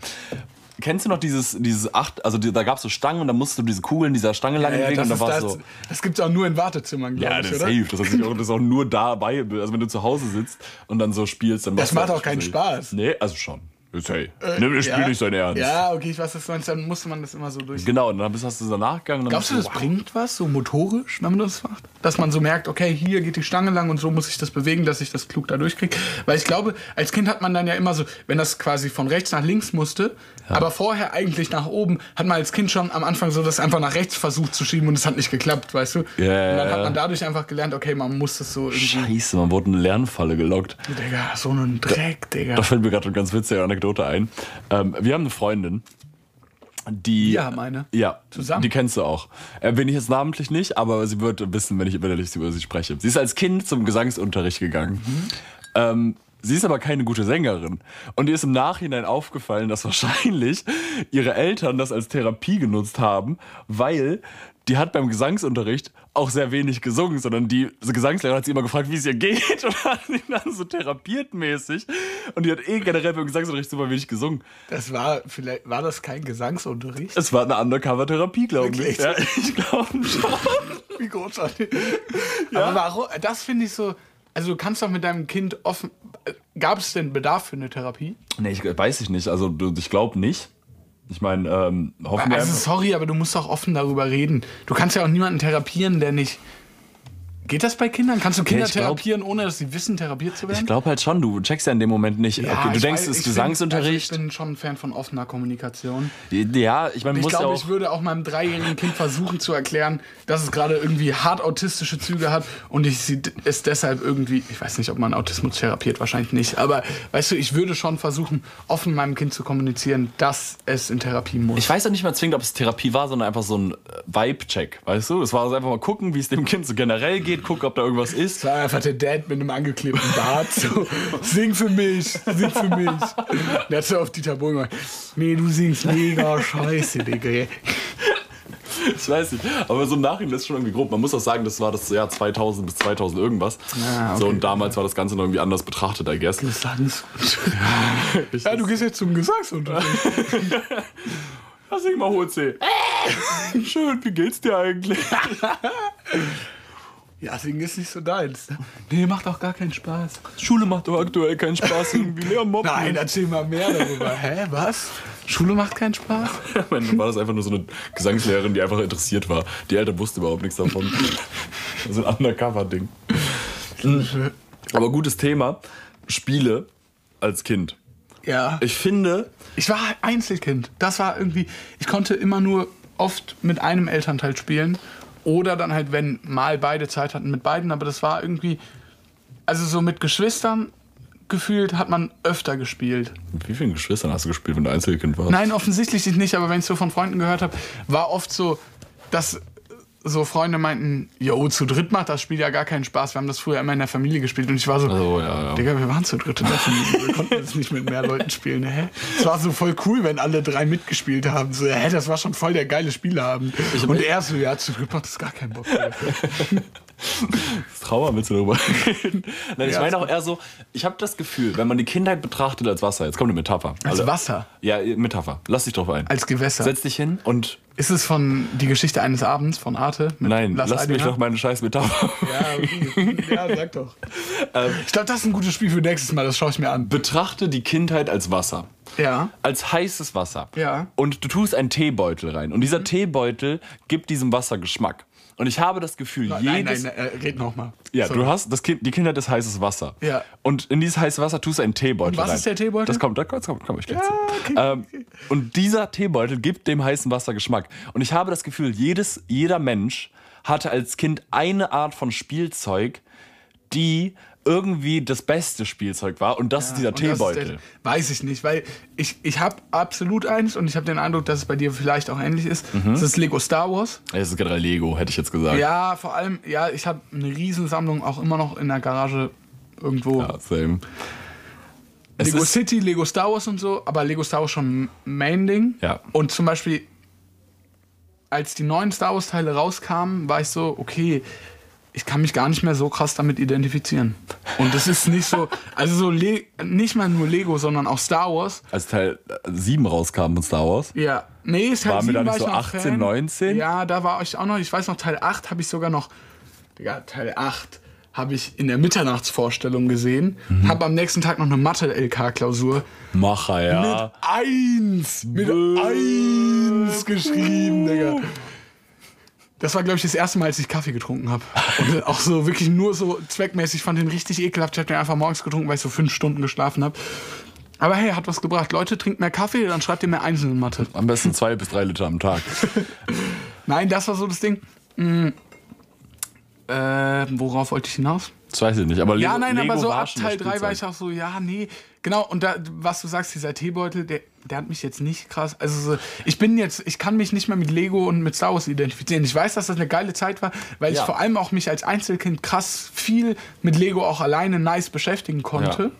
Kennst du noch dieses, dieses acht, also die, da gab es so Stangen und da musst du diese Kugeln dieser Stange lang Ja, legen und das da ist war das, so. das gibt es auch nur in Wartezimmern, glaube Ja, ich, das ist oder? safe. Das, ist auch, das ist auch nur dabei. Also wenn du zu Hause sitzt und dann so spielst, dann Das macht das auch keinen. Spaß. Nee, also schon. Hey. Nimm das Spiel ja. nicht so in Ernst. Ja, okay, ich weiß, was du meinst. Dann musste man das immer so durch. Genau, und dann bist- hast du so nachgegangen. und dann Glaubst du, das wow. bringt was, so motorisch, wenn man das macht? Dass man so merkt, okay, hier geht die Stange lang und so muss ich das bewegen, dass ich das klug da durchkriege. Weil ich glaube, als Kind hat man dann ja immer so, wenn das quasi von rechts nach links musste, aber vorher eigentlich nach oben, hat man als Kind schon am Anfang so das einfach nach rechts versucht zu schieben und es hat nicht geklappt, weißt du? Ja, ja, und dann hat ja. man dadurch einfach gelernt, okay, man muss das so irgendwie. Scheiße, man wurde in eine Lernfalle gelockt. Digga, so ein Dreck, Digga. Da fällt mir gerade ganz witzige Anekdote ein. Ähm, wir haben eine Freundin, die. Wir haben eine? Ja. Zusammen? Die kennst du auch. Erwähne ich jetzt namentlich nicht, aber sie wird wissen, wenn ich über sie spreche. Sie ist als Kind zum Gesangsunterricht gegangen. Ähm, sie ist aber keine gute Sängerin. Und ihr ist im Nachhinein aufgefallen, dass wahrscheinlich ihre Eltern das als Therapie genutzt haben, weil die hat beim Gesangsunterricht auch sehr wenig gesungen, sondern die Gesangslehrerin hat sie immer gefragt, wie es ihr geht und hat sie dann so therapiert mäßig. Und die hat eh generell beim Gesangsunterricht super wenig gesungen. Das war, vielleicht, war das kein Gesangsunterricht? Es war eine Undercover-Therapie, glaube ich. Ja, ich glaube schon. Wie großartig. Aber warum? Das finde ich so. Also, du kannst doch mit deinem Kind offen. Gab es denn Bedarf für eine Therapie? Nee, ich, weiß ich nicht. Also ich glaube nicht. Ich meine, ähm, hoffen wir Also, sorry, aber du musst doch offen darüber reden. Du kannst ja auch niemanden therapieren, der nicht. Geht das bei Kindern? Kannst du Kinder glaub- therapieren, ohne dass sie wissen, therapiert zu werden? Ich glaube halt schon, du checkst ja in dem Moment nicht. okay, du denkst, es ist Gesangsunterricht. Also ich bin schon ein Fan von offener Kommunikation. ja, ich meine, Ich ja glaube, ich würde auch meinem dreijährigen Kind versuchen zu erklären, dass es gerade irgendwie hart autistische Züge hat und ich es deshalb irgendwie, ich weiß nicht, ob man Autismus therapiert, wahrscheinlich nicht, aber weißt du, ich würde schon versuchen, offen meinem Kind zu kommunizieren, dass es in Therapie muss. Ich weiß auch nicht mal zwingend, ob es Therapie war, sondern einfach so ein äh, Vibe-Check, weißt du? Es war also einfach mal gucken, wie es dem Kind so generell geht, gucken, ob da irgendwas ist. Es war einfach der Dad mit einem angeklebten Bart. So, sing für mich, sing für mich. Der hat so auf Dieter Bohlen gemacht. Nee, du singst mega scheiße, Digga. Ich weiß nicht, aber so im Nachhinein ist schon irgendwie grob. Man muss auch sagen, das war das Jahr 2000 bis 2000 irgendwas. Ah, okay. So und damals war das Ganze noch irgendwie anders betrachtet, I guess. Gesangs. Ja, du gehst jetzt zum Gesangsunterricht. Ja, sing mal hohe C. Schön, wie geht's dir eigentlich? Ja, singen ist nicht so deins. Nee, macht auch gar keinen Spaß. Schule macht doch aktuell keinen Spaß, irgendwie Lehrer mobben. Nein, erzähl mal mehr darüber. Hä, was? Schule macht keinen Spaß? Am Ende war das einfach nur so eine Gesangslehrerin, die einfach interessiert war. Die Eltern wussten überhaupt nichts davon. so ein Undercover-Ding. Aber gutes Thema. Spiele als Kind. Ja. Ich finde, Ich war Einzelkind. Das war irgendwie. Ich konnte immer nur oft mit einem Elternteil spielen. Oder dann halt, wenn mal beide Zeit hatten, mit beiden. Aber das war irgendwie. Also so mit Geschwistern gefühlt hat man öfter gespielt. mit wie vielen Geschwistern hast du gespielt, wenn du Einzelkind warst? Nein, offensichtlich nicht, aber wenn ich so von Freunden gehört habe, war oft so, dass so Freunde meinten, yo, zu dritt macht das Spiel ja gar keinen Spaß. Wir haben das früher immer in der Familie gespielt und ich war so, Oh, ja, ja. Digga, wir waren zu dritt in der Familie. Wir konnten jetzt nicht mit mehr Leuten spielen. Hä? Es war so voll cool, wenn alle drei mitgespielt haben. So, hä, das war schon voll der geile Spieleabend. Und er so, ja, zu dritt macht das gar keinen Bock. Das Trauma willst du darüber reden? Nein, ich Ja, meine auch eher so, ich habe das Gefühl, wenn man die Kindheit betrachtet als Wasser, jetzt kommt eine Metapher. Als Alle- Wasser? Ja, Metapher. Lass dich drauf ein. Als Gewässer. Setz dich hin und Ist es von Die Geschichte eines Abends von Arte? nein, Lars lass mich doch meine scheiß Metapher. Ja, ja, sag doch. ich glaube, das ist ein gutes Spiel für nächstes Mal. Das schaue ich mir an. Betrachte die Kindheit als Wasser. Ja. Als heißes Wasser. Ja. Und du tust einen Teebeutel rein. Und dieser Teebeutel gibt diesem Wasser Geschmack. Und ich habe das Gefühl, Nein, jedes. nein, äh, red nochmal. Ja, du hast das kind, die Kindheit ist heißes Wasser. Ja. Und in dieses heiße Wasser tust du einen Teebeutel was rein. ist der Teebeutel? Das kommt, da kommt, kommt, kommt ich gleich zu. okay, ähm, Und dieser Teebeutel gibt dem heißen Wasser Geschmack. Und ich habe das Gefühl, jedes, jeder Mensch hatte als Kind eine Art von Spielzeug, die irgendwie das beste Spielzeug war. Und das ist dieser das ist Teebeutel. der- weiß ich nicht, weil ich, ich habe absolut eins und ich habe den Eindruck, dass es bei dir vielleicht auch ähnlich ist. Mhm. Das ist Lego Star Wars. Es ist generell Lego, hätte ich jetzt gesagt. Ja, vor allem, ja, ich habe eine Riesensammlung auch immer noch in der Garage irgendwo. Ja, same. Lego City, Lego Star Wars und so, aber Lego Star Wars schon Main-Ding. Ja. Und zum Beispiel als die neuen Star Wars-Teile rauskamen, war ich so, okay, ich kann mich gar nicht mehr so krass damit identifizieren. Und das ist nicht so, also so Le nicht mal nur Lego, sondern auch Star Wars. Als Teil 7 rauskam von Star Wars. Ja, nee, Waren wir 7 da nicht so noch 18, Fan. 19? Ja, da war ich auch noch, ich weiß noch, Teil 8 habe ich sogar noch, Digga, Teil 8 habe ich in der Mitternachtsvorstellung gesehen, Mhm. habe am nächsten Tag noch eine Mathe-LK-Klausur Macher, ja. mit 1, mit Bäh. 1 geschrieben, Digga. Das war, glaube ich, das erste Mal, als ich Kaffee getrunken habe. Und auch so wirklich nur so zweckmäßig. Ich fand den richtig ekelhaft. Ich habe den einfach morgens getrunken, weil ich so fünf Stunden geschlafen habe. Aber hey, hat was gebracht. Leute, trinkt mehr Kaffee, dann schreibt ihr mehr Einsen in Mathe. Am besten zwei bis drei Liter am Tag. Nein, das war so das Ding. Mm. Äh, worauf wollte ich hinaus? Das weiß ich nicht. Aber Ja, Lego, nein, Lego aber so ab Teil das 3 war ich auch so, ja, nee. Genau, und da, was du sagst, dieser Teebeutel, der, der hat mich jetzt nicht krass. Also, so, ich bin jetzt, ich kann mich nicht mehr mit Lego und mit Star Wars identifizieren. Ich weiß, dass das eine geile Zeit war, weil Ja. ich vor allem auch mich als Einzelkind krass viel mit Lego auch alleine nice beschäftigen konnte. Ja.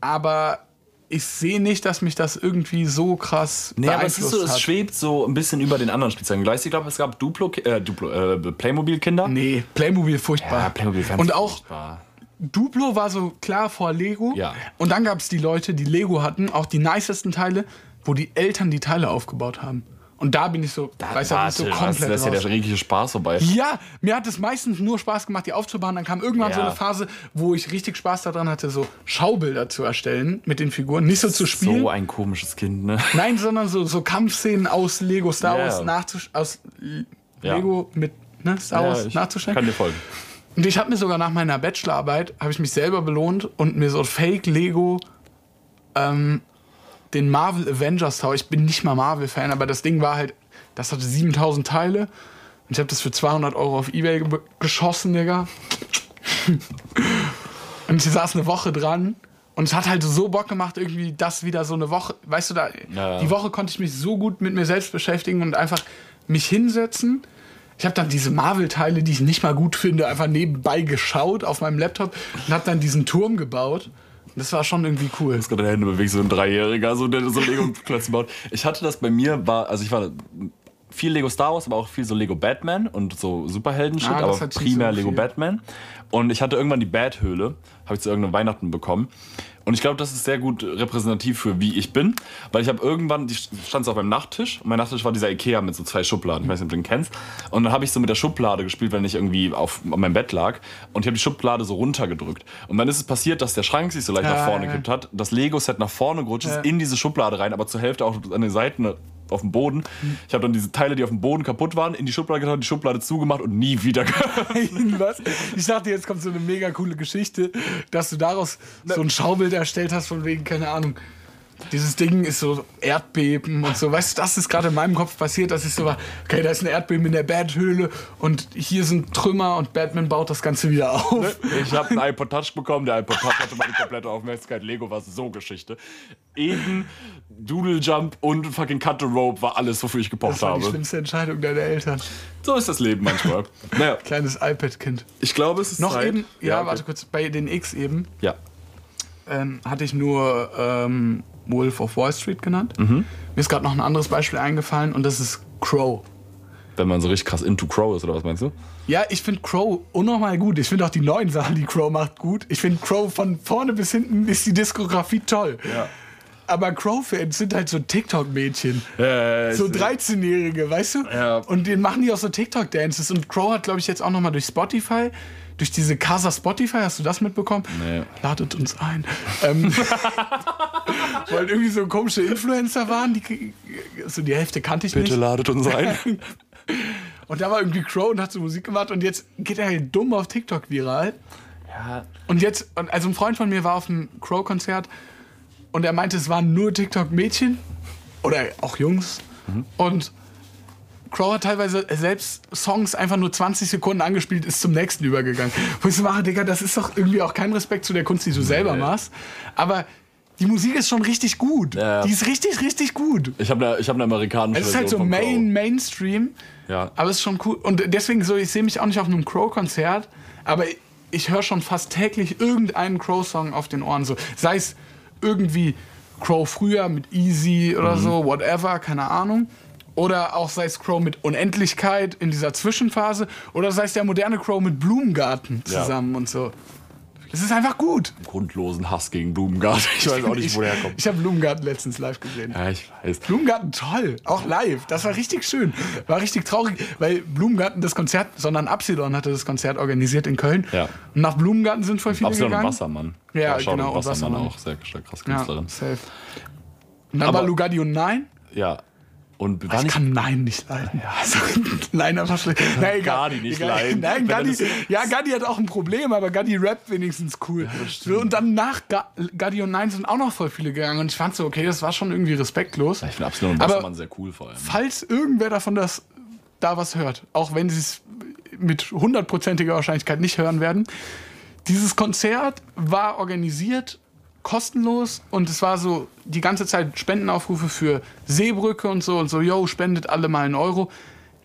Aber ich sehe nicht, dass mich das irgendwie so krass Nee, aber es ist so, beeinflusst es hat. schwebt so ein bisschen über den anderen Spielzeugen. Gleich, ich glaube, es gab Duplo, äh, Duplo äh, Playmobil-Kinder. Nee, Playmobil furchtbar. Ja, Playmobil-Fans. Und auch furchtbar. Duplo war so klar vor Lego. Ja. Und dann gab es die Leute, die Lego hatten, auch die nicesten Teile, wo die Eltern die Teile aufgebaut haben. Und da bin ich so, weiß ja, nicht so komplett das ist ja der rigtige Spaß vorbei. Ja, mir hat es meistens nur Spaß gemacht, die aufzubauen. Dann kam irgendwann so Ja. eine Phase, wo ich richtig Spaß daran hatte, so Schaubilder zu erstellen mit den Figuren. Nicht so zu spielen. So ein komisches Kind, ne? Nein, sondern so, so Kampfszenen aus Lego Star Ja. Wars nachzusch aus Ja. Lego mit ne, Star Ja, Wars ich nachzustellen. Kann dir folgen. Und ich habe mir sogar nach meiner Bachelorarbeit, habe ich mich selber belohnt und mir so Fake Lego ähm, den Marvel Avengers Tower, ich bin nicht mal Marvel-Fan, aber das Ding war halt, das hatte 7000 Teile und ich habe das für 200 Euro auf Ebay ge geschossen, Digga. und ich saß eine Woche dran und es hat halt so Bock gemacht, irgendwie das wieder so eine Woche, weißt du, da, Ja. die Woche konnte ich mich so gut mit mir selbst beschäftigen und einfach mich hinsetzen. Ich habe dann diese Marvel-Teile, die ich nicht mal gut finde, einfach nebenbei geschaut auf meinem Laptop und habe dann diesen Turm gebaut. Das war schon irgendwie cool. gerade die Hände bewegt, so ein Dreijähriger, so, der so Lego-Klötze baut. Ich hatte das bei mir, war, also ich war viel Lego Star Wars, aber auch viel so Lego Batman und so Superhelden-Shit, Ah, das aber primär so Lego. Batman. Und ich hatte irgendwann die Bat-Höhle, habe ich zu irgendeinem Weihnachten bekommen. Und ich glaube, das ist sehr gut repräsentativ für wie ich bin, weil ich habe irgendwann, die stand so auf meinem Nachttisch und mein Nachttisch war dieser Ikea mit so zwei Schubladen, ich weiß nicht, ob du den kennst. Und dann habe ich so mit der Schublade gespielt, wenn ich irgendwie auf, auf meinem Bett lag und ich habe die Schublade so runtergedrückt. Und dann ist es passiert, dass der Schrank sich so leicht Ja, nach vorne ja. gekippt hat, das Lego-Set nach vorne gerutscht ist, Ja. in diese Schublade rein, aber zur Hälfte auch an den Seiten auf dem Boden. Ich habe dann diese Teile, die auf dem Boden kaputt waren, in die Schublade getan, die Schublade zugemacht und nie wieder Was? Ich dachte, jetzt kommt so eine mega coole Geschichte, dass du daraus so ein Schaubild erstellt hast, von wegen, keine Ahnung. Dieses Ding ist so Erdbeben und so. Weißt du, das ist gerade in meinem Kopf passiert, dass ich so war, okay, da ist ein Erdbeben in der Bat-Höhle und hier sind Trümmer und Batman baut das Ganze wieder auf. Ich habe einen iPod Touch bekommen, der iPod Touch hatte meine komplette Aufmerksamkeit. Lego war so Geschichte. Eden, Doodle Jump und fucking Cut the Rope war alles, wofür ich gepocht Das war die habe. schlimmste Entscheidung deiner Eltern. So ist das Leben manchmal. Naja, Kleines iPad-Kind. ich glaube, es ist Noch Zeit. eben, ja, okay. warte kurz, bei den X eben Ja. ähm, hatte ich nur ähm, Wolf of Wall Street genannt. Mhm. Mir ist gerade noch ein anderes Beispiel eingefallen und das ist Crow. Wenn man so richtig krass into Crow ist, oder was meinst du? Ja, ich finde Crow unnormal gut. Ich finde auch die neuen Sachen, die Crow macht, gut. Ich finde Crow von vorne bis hinten ist die Diskografie toll. Ja. Aber Crow-Fans sind halt so TikTok-Mädchen. Äh, So 13-Jährige, weißt du? Ja. Und denen machen die auch so TikTok-Dances. Und Crow hat, glaube ich, jetzt auch nochmal durch Spotify, durch diese Casa Spotify, hast du das mitbekommen? Nee. Ladet uns ein. ähm, weil irgendwie so komische Influencer waren, die, so die Hälfte kannte ich Bitte nicht. ladet uns ein. Und da war irgendwie Crow und hat so Musik gemacht und jetzt geht er halt dumm auf TikTok viral. ja. Und jetzt, also ein Freund von mir war auf einem Crow-Konzert und er meinte, es waren nur TikTok-Mädchen oder auch Jungs. Und Crow hat teilweise selbst Songs einfach nur 20 Sekunden angespielt, ist zum nächsten übergegangen. Wo ich so mache, Digga, das ist doch irgendwie auch kein Respekt zu der Kunst, die du selber Nee. machst. Aber die Musik ist schon richtig gut. Ja. Die ist richtig, richtig gut. Ich habe eine, ich hab eine amerikanische Es ist halt so. Main, Mainstream. Ja. Aber es ist schon cool. Und deswegen so, ich sehe mich auch nicht auf einem Crow-Konzert, aber ich höre schon fast täglich irgendeinen Crow-Song auf den Ohren. So. Sei es irgendwie Crow früher mit Easy oder so, whatever, keine Ahnung. Oder auch sei es Crow mit Unendlichkeit in dieser Zwischenphase. Oder sei es der moderne Crow mit Blumengarten Ja. zusammen und so. Es ist einfach gut. Grundlosen Hass gegen Blumengarten. Ich weiß auch nicht, wo der herkommt. Ich habe Blumengarten letztens live gesehen. Ja, ich weiß. Blumengarten toll, auch live. Das war richtig schön. War richtig traurig, weil Blumengarten das Konzert, sondern Absilon hatte das Konzert organisiert in Köln. Ja. Und nach Blumengarten sind voll viele Absolut ein gegangen. Wassermann. Ja, Shoutout genau, und Wassermann, Wassermann. auch sehr krass Ja, Künstlerin. safe. Und dann Aber- und Nein. Ja. Und war Ich nicht kann Nein nicht leiden. Also, nein, einfach schlecht. Na, egal. Gardi nicht egal. leiden. Nein, das- ja, Gadi hat auch ein Problem, aber Gadi rappt wenigstens cool. so, und dann nach Ga Gadi und Nein sind auch noch voll viele gegangen. Und ich fand so, okay, das war schon irgendwie respektlos. Ich finde Absolut und Aber- Wassermann sehr cool vor allem. Falls irgendwer davon das, da was hört, auch wenn sie es mit hundertprozentiger Wahrscheinlichkeit nicht hören werden, dieses Konzert war organisiert, kostenlos und es war so die ganze Zeit Spendenaufrufe für Seebrücke und so und so, yo, spendet alle mal einen Euro.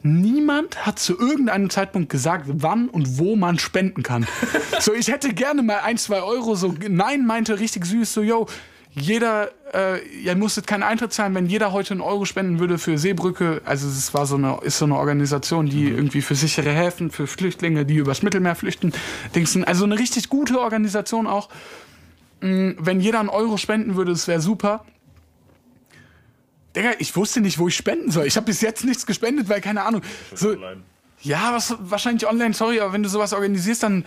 Niemand hat zu irgendeinem Zeitpunkt gesagt, wann und wo man spenden kann. so, ich hätte gerne mal ein, zwei Euro. So, nein, meinte richtig süß, so, yo, jeder, äh, ihr musstet keinen Eintritt zahlen, wenn jeder heute einen Euro spenden würde für Seebrücke. Also es war so eine, ist so eine Organisation, die irgendwie für sichere Häfen, für Flüchtlinge, die übers Mittelmeer flüchten, Dingsen. Also eine richtig gute Organisation auch. Mm, Wenn jeder einen Euro spenden würde, das wäre super. Digga, ich wusste nicht, wo ich spenden soll. Ich habe bis jetzt nichts gespendet, weil keine Ahnung. So, ja, was, wahrscheinlich online, sorry, aber wenn du sowas organisierst, dann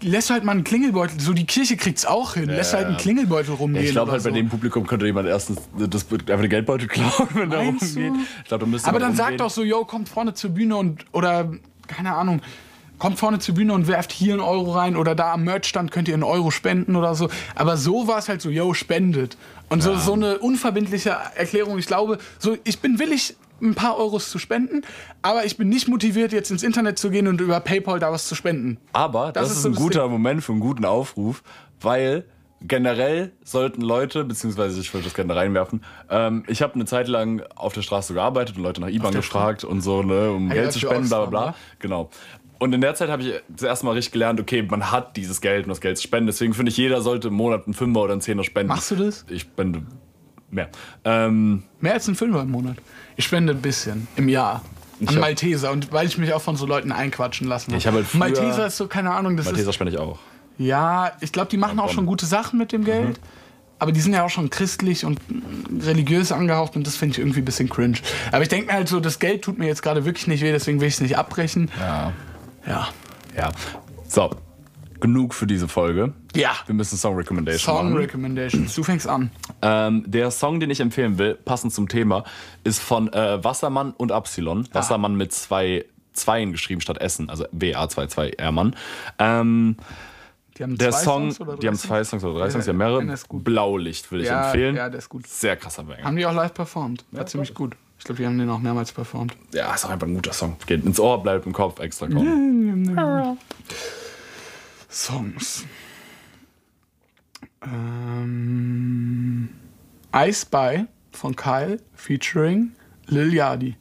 lässt du halt mal einen Klingelbeutel. So die Kirche kriegt's auch hin. lässt du halt einen Klingelbeutel rumgehen. Ich glaube halt, bei so. dem Publikum könnte jemand erstens das, einfach den Geldbeutel klauen, wenn Meinst du? rumgeht. Ich glaube, da müsste Aber dann sag rumgehen. doch so, yo, kommt vorne zur Bühne und oder keine Ahnung, kommt vorne zur Bühne und werft hier einen Euro rein oder da am Merchstand könnt ihr einen Euro spenden oder so. Aber so war es halt so, yo, spendet. Und so, so eine unverbindliche Erklärung, ich glaube, so, ich bin willig, ein paar Euros zu spenden, aber ich bin nicht motiviert, jetzt ins Internet zu gehen und über PayPal da was zu spenden. Aber das, Das ist, ein guter Moment für einen guten Aufruf, weil generell sollten Leute, beziehungsweise ich würde das gerne reinwerfen, ähm, ich habe eine Zeit lang auf der Straße gearbeitet und Leute nach IBAN gefragt und so, ne, um Ja, Geld ja, zu spenden, bla bla bla. ne? Genau. Und in der Zeit habe ich das erste Mal richtig gelernt, okay, man hat dieses Geld, um das Geld zu spenden. Deswegen finde ich, jeder sollte im Monat einen Fünfer oder einen Zehner spenden. Machst du das? Ich spende mehr. Ähm, Mehr als ein Fünfer im Monat. Ich spende ein bisschen im Jahr. An hab- Malteser und weil ich mich auch von so Leuten einquatschen lassen Ich hab halt Malteser ist so, keine Ahnung, das Malteser ist. spende ich auch. Ja, ich glaube, die machen auch schon gute Sachen mit dem Geld. Aber die sind ja auch schon christlich und religiös angehaucht und das finde ich irgendwie ein bisschen cringe. Aber ich denke mir halt so, das Geld tut mir jetzt gerade wirklich nicht weh, deswegen will ich es nicht abbrechen. Ja. Ja. Ja. So. Genug für diese Folge. Ja. Wir müssen Song Recommendation Song machen. Recommendations. Du fängst an. Ähm, der Song, den ich empfehlen will, passend zum Thema, ist von äh, Wassermann und Absilon. Ah. Wassermann mit zwei Zweien geschrieben statt Essen, also W-A-2-2-R-Mann. Ähm, Die haben der zwei Song, Songs oder die haben drei zwei Songs oder drei Songs, die haben mehrere. Blaulicht würde ich Ja, empfehlen. ja, der ist gut. Sehr krasser Banger. Haben die auch live performt. War ziemlich gut. Ich glaube, die haben den auch mehrmals performt. Ja, ist auch einfach ein guter Song. Geht ins Ohr, bleibt im Kopf, extra kommen. Songs. Ähm, I Spy von Kyle featuring Lil Yachty.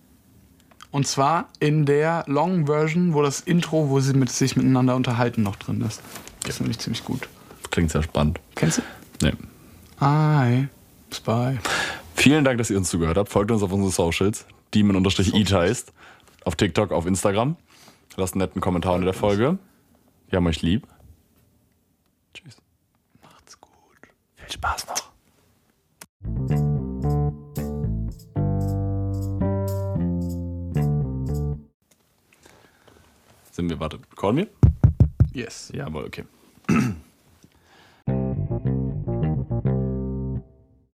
Und zwar in der Long Version, wo das Intro, wo sie mit, sich miteinander unterhalten, noch drin ist. Das finde ich ziemlich gut. Klingt sehr spannend. Kennst du? Nee. I Spy. Vielen Dank, dass ihr uns zugehört habt. Folgt uns auf unsere Socials. Demon-Eat heißt. Auf TikTok, auf Instagram. Lasst einen netten Kommentar unter der Folge. Wir haben euch lieb. Tschüss. Macht's gut. Viel Spaß noch. Sind wir, warte, call me? Yes. Jawohl, okay.